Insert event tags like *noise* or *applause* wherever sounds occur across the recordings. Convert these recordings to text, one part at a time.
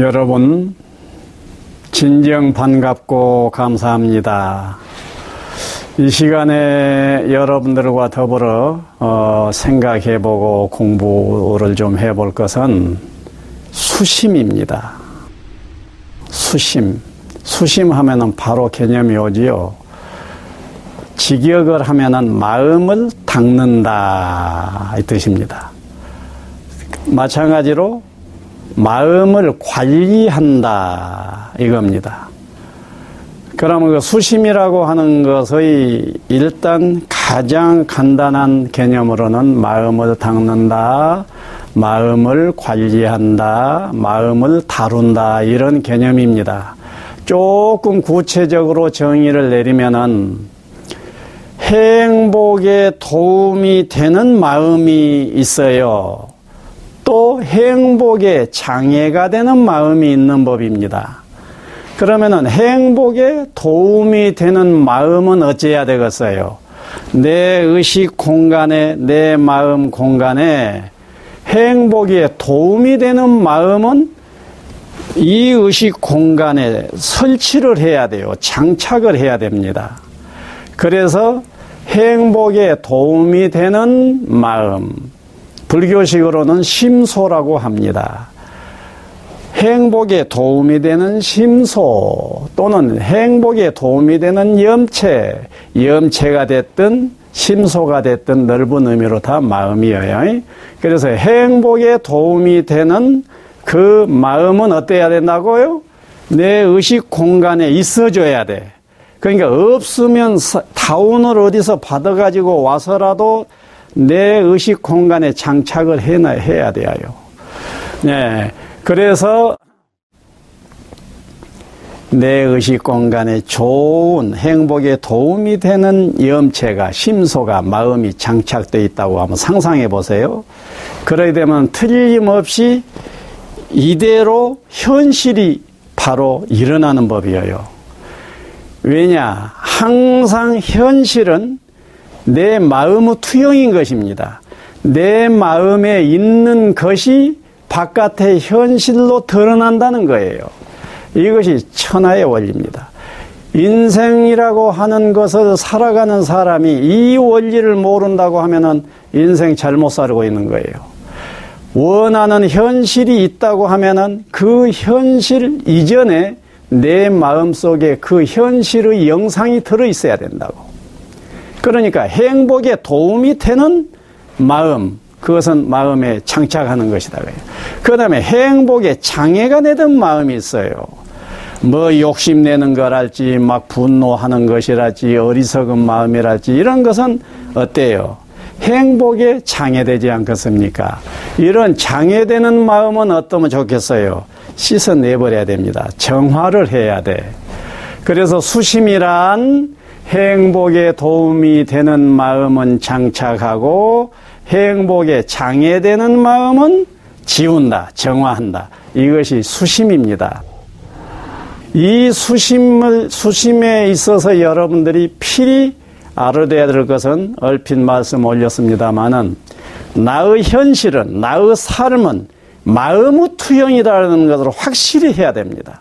여러분, 진정 반갑고 감사합니다. 이 시간에 여러분들과 더불어 어, 생각해보고 공부를 좀 해볼 것은 수심입니다. 수심. 수심 하면은 바로 개념이 오지요. 직역을 하면은 마음을 닦는다 이 뜻입니다. 마찬가지로 마음을 관리한다 이겁니다. 그러면 그 수심이라고 하는 것의 일단 가장 간단한 개념으로는 마음을 닦는다, 마음을 관리한다, 마음을 다룬다 이런 개념입니다. 조금 구체적으로 정의를 내리면은 행복에 도움이 되는 마음이 있어요. 또 행복에 장애가 되는 마음이 있는 법입니다. 그러면은 행복에 도움이 되는 마음은 어찌해야 되겠어요? 내 의식 공간에, 내 마음 공간에 행복에 도움이 되는 마음은 이 의식 공간에 설치를 해야 돼요. 장착을 해야 됩니다. 그래서 행복에 도움이 되는 마음, 불교식으로는 심소라고 합니다. 행복에 도움이 되는 심소 또는 행복에 도움이 되는 염체, 염체가 됐든 심소가 됐든 넓은 의미로 다 마음이에요. 그래서 행복에 도움이 되는 그 마음은 어때야 된다고요? 내 의식 공간에 있어줘야 돼. 그러니까 없으면 다운을 어디서 받아가지고 와서라도 내 의식 공간에 장착을 해놔, 해야 돼요. 네. 그래서 내 의식 공간에 좋은 행복에 도움이 되는 염체가, 심소가, 마음이 장착되어 있다고 한번 상상해 보세요. 그러게 되면 틀림없이 이대로 현실이 바로 일어나는 법이에요. 왜냐? 항상 현실은 내 마음의 투영인 것입니다. 내 마음에 있는 것이 바깥의 현실로 드러난다는 거예요. 이것이 천하의 원리입니다. 인생이라고 하는 것을 살아가는 사람이 이 원리를 모른다고 하면은 인생 잘못 살고 있는 거예요. 원하는 현실이 있다고 하면은 그 현실 이전에 내 마음 속에 그 현실의 영상이 들어 있어야 된다고. 그러니까 행복에 도움이 되는 마음, 그것은 마음에 장착하는 것이다. 그 다음에 행복에 장애가 되던 마음이 있어요. 뭐 욕심내는 거랄지, 막 분노하는 것이랄지, 어리석은 마음이랄지, 이런 것은 어때요? 행복에 장애되지 않겠습니까? 이런 장애되는 마음은 어떠면 좋겠어요? 씻어내버려야 됩니다. 정화를 해야 돼. 그래서 수심이란 행복에 도움이 되는 마음은 장착하고 행복에 장애되는 마음은 지운다, 정화한다. 이것이 수심입니다. 이 수심을, 수심에 있어서 여러분들이 필히 알아둬야 될 것은 얼핏 말씀 올렸습니다만은 나의 현실은, 나의 삶은 마음의 투영이라는 것을 확실히 해야 됩니다.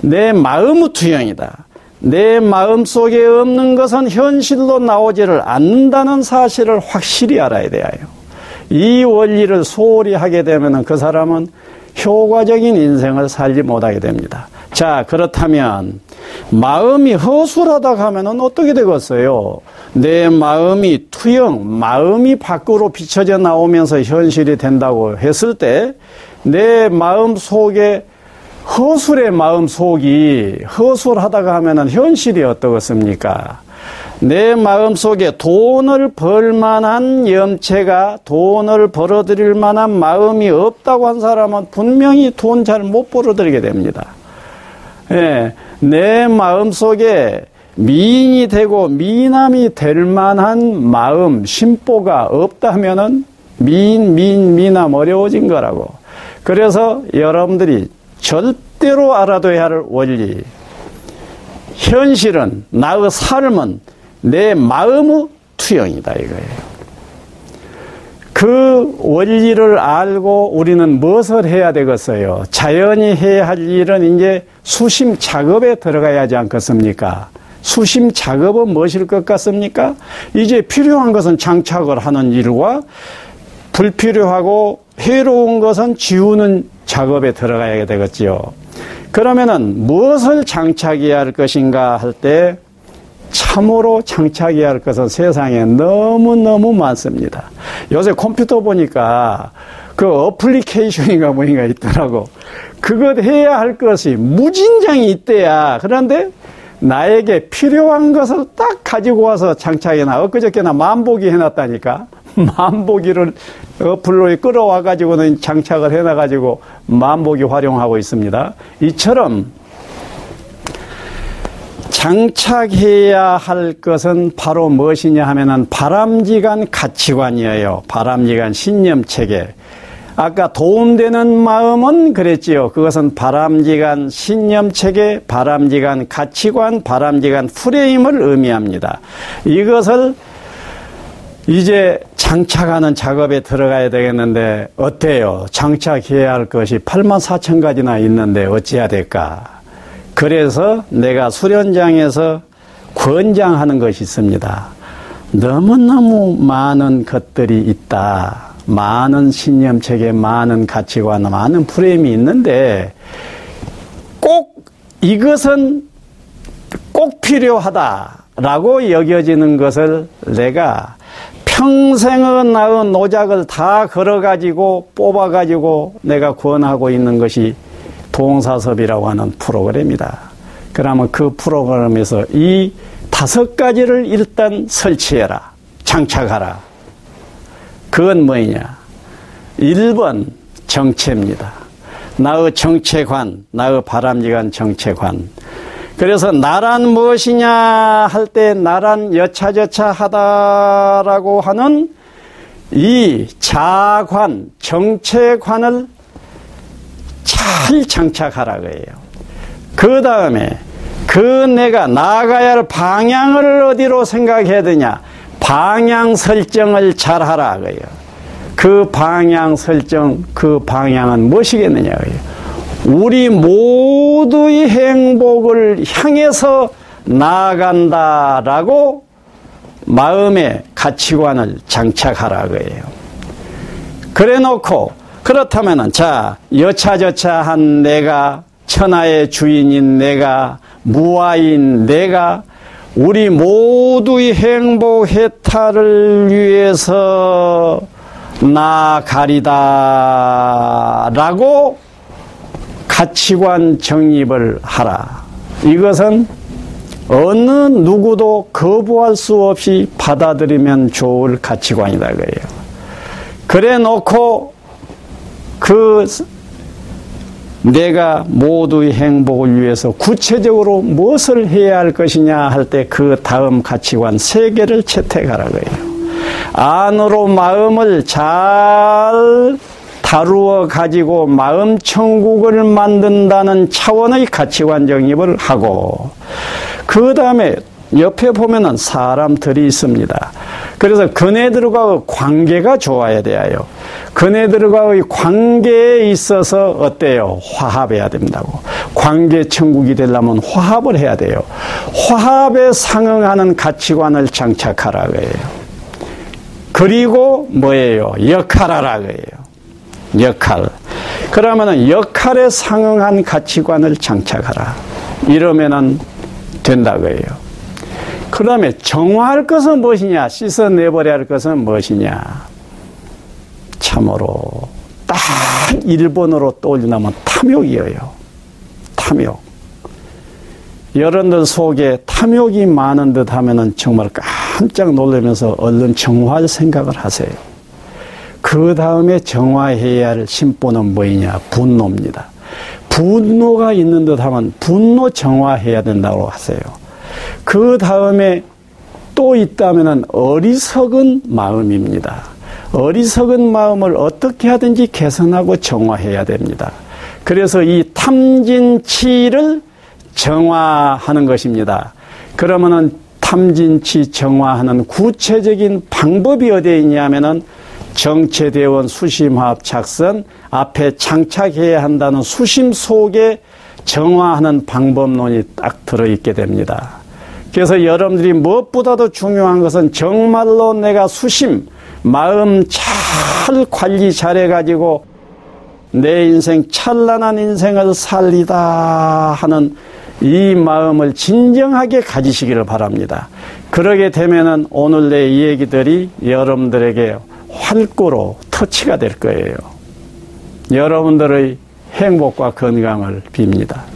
내 마음의 투영이다. 내 마음 속에 없는 것은 현실로 나오지를 않는다는 사실을 확실히 알아야 돼요. 이 원리를 소홀히 하게 되면 그 사람은 효과적인 인생을 살지 못하게 됩니다. 자, 그렇다면 마음이 허술하다 하면 어떻게 되겠어요? 내 마음이 투영, 마음이 밖으로 비춰져 나오면서 현실이 된다고 했을 때 내 마음 속에 허술의 마음 속이 허술하다가 하면은 현실이 어떻겠습니까? 내 마음 속에 돈을 벌 만한 염체가 돈을 벌어들일 만한 마음이 없다고 한 사람은 분명히 돈 잘 못 벌어들이게 됩니다. 예, 내 마음 속에 미인이 되고 미남이 될 만한 마음, 심보가 없다면은 미인, 미인, 미남 어려워진 거라고. 그래서 여러분들이 절대로 알아둬야 할 원리. 현실은, 나의 삶은 내 마음의 투영이다, 이거예요. 그그 원리를 알고 우리는 무엇을 해야 되겠어요? 자연이 해야 할 일은 이제 수심 작업에 들어가야 하지 않겠습니까? 수심 작업은 무엇일 것 같습니까? 이제 필요한 것은 장착을 하는 일과 불필요하고 해로운 것은 지우는 작업에 들어가야 되겠지요. 그러면은 무엇을 장착해야 할 것인가 할 때 참으로 장착해야 할 것은 세상에 너무너무 많습니다. 요새 컴퓨터 보니까 그 어플리케이션인가 뭐인가 있더라고. 그것 해야 할 것이 무진장이 있대야. 그런데 나에게 필요한 것을 딱 가지고 와서 장착해놔. 엊그저께나 만보기 해놨다니까. *laughs* 만보기를 어플로 끌어와 가지고는 장착을 해놔 가지고 만보기 활용하고 있습니다. 이처럼 장착해야 할 것은 바로 무엇이냐 하면은 바람직한 가치관이에요. 바람직한 신념 체계. 아까 도움되는 마음은 그랬지요. 그것은 바람직한 신념 체계, 바람직한 가치관, 바람직한 프레임을 의미합니다. 이것을 이제 장착하는 작업에 들어가야 되겠는데 어때요? 장착해야 할 것이 8만 4천 가지나 있는데 어찌해야 될까? 그래서 내가 수련장에서 권장하는 것이 있습니다. 너무너무 많은 것들이 있다. 많은 신념 체계, 많은 가치관, 많은 프레임이 있는데 꼭 이것은 꼭 필요하다라고 여겨지는 것을 내가 평생의 낳은 노작을 다 걸어가지고 뽑아가지고 내가 권하고 있는 것이 동사섭이라고 하는 프로그램이다. 그러면 그 프로그램에서 이 다섯 가지를 일단 설치해라. 장착하라. 그건 뭐냐? 1번 정체입니다. 나의 정체관, 나의 바람직한 정체관. 그래서 나란 무엇이냐 할 때 나란 여차저차 하다라고 하는 이 자관, 정체관을 잘 장착하라 고 해요. 그 다음에 그 내가 나아가야 할 방향을 어디로 생각해야 되냐? 방향 설정을 잘 하라 고해요. 그 방향 설정, 그 방향은 무엇이겠느냐 고해요. 우리 모두의 행복을 향해서 나아간다라고 마음의 가치관을 장착하라고 해요. 그래 놓고 그렇다면은 자 여차저차한 내가 천하의 주인인 내가 무아인 내가 우리 모두의 행복 해탈을 위해서 나가리다라고 가치관 정립을 하라. 이것은 어느 누구도 거부할 수 없이 받아들이면 좋을 가치관이다 그래요. 그래 놓고 그 내가 모두의 행복을 위해서 구체적으로 무엇을 해야 할 것이냐 할 때 그 다음 가치관 세 개를 채택하라고 해요. 안으로 마음을 잘 다루어 가지고 마음 천국을 만든다는 차원의 가치관 정립을 하고 그 다음에 옆에 보면은 사람들이 있습니다. 그래서 그네들과의 관계가 좋아야 돼요. 그네들과의 관계에 있어서 어때요? 화합해야 된다고. 관계 천국이 되려면 화합을 해야 돼요. 화합에 상응하는 가치관을 장착하라고 해요. 그리고 뭐예요? 역할하라고 해요. 역할. 그러면은 역할에 상응한 가치관을 장착하라. 이러면은 된다고 해요. 그 다음에 정화할 것은 무엇이냐? 씻어내버려야 할 것은 무엇이냐? 참으로 딱 일본어로 떠올리면 탐욕이에요. 탐욕. 여러분들 속에 탐욕이 많은 듯 하면은 정말 깜짝 놀라면서 얼른 정화할 생각을 하세요. 그 다음에 정화해야 할 심보는 뭐이냐? 분노입니다. 분노가 있는 듯 하면 분노 정화해야 된다고 하세요. 그 다음에 또 있다면 어리석은 마음입니다. 어리석은 마음을 어떻게 하든지 개선하고 정화해야 됩니다. 그래서 이 탐진치를 정화하는 것입니다. 그러면은 탐진치 정화하는 구체적인 방법이 어디에 있냐면은 정체대원 수심화합 작선 앞에 장착해야 한다는 수심 속에 정화하는 방법론이 딱 들어있게 됩니다. 그래서 여러분들이 무엇보다도 중요한 것은 정말로 내가 수심, 마음 잘 관리 잘해가지고 내 인생 찬란한 인생을 살리다 하는 이 마음을 진정하게 가지시기를 바랍니다. 그러게 되면은 오늘 내 얘기들이 여러분들에게 활구로 터치가 될 거예요. 여러분들의 행복과 건강을 빕니다.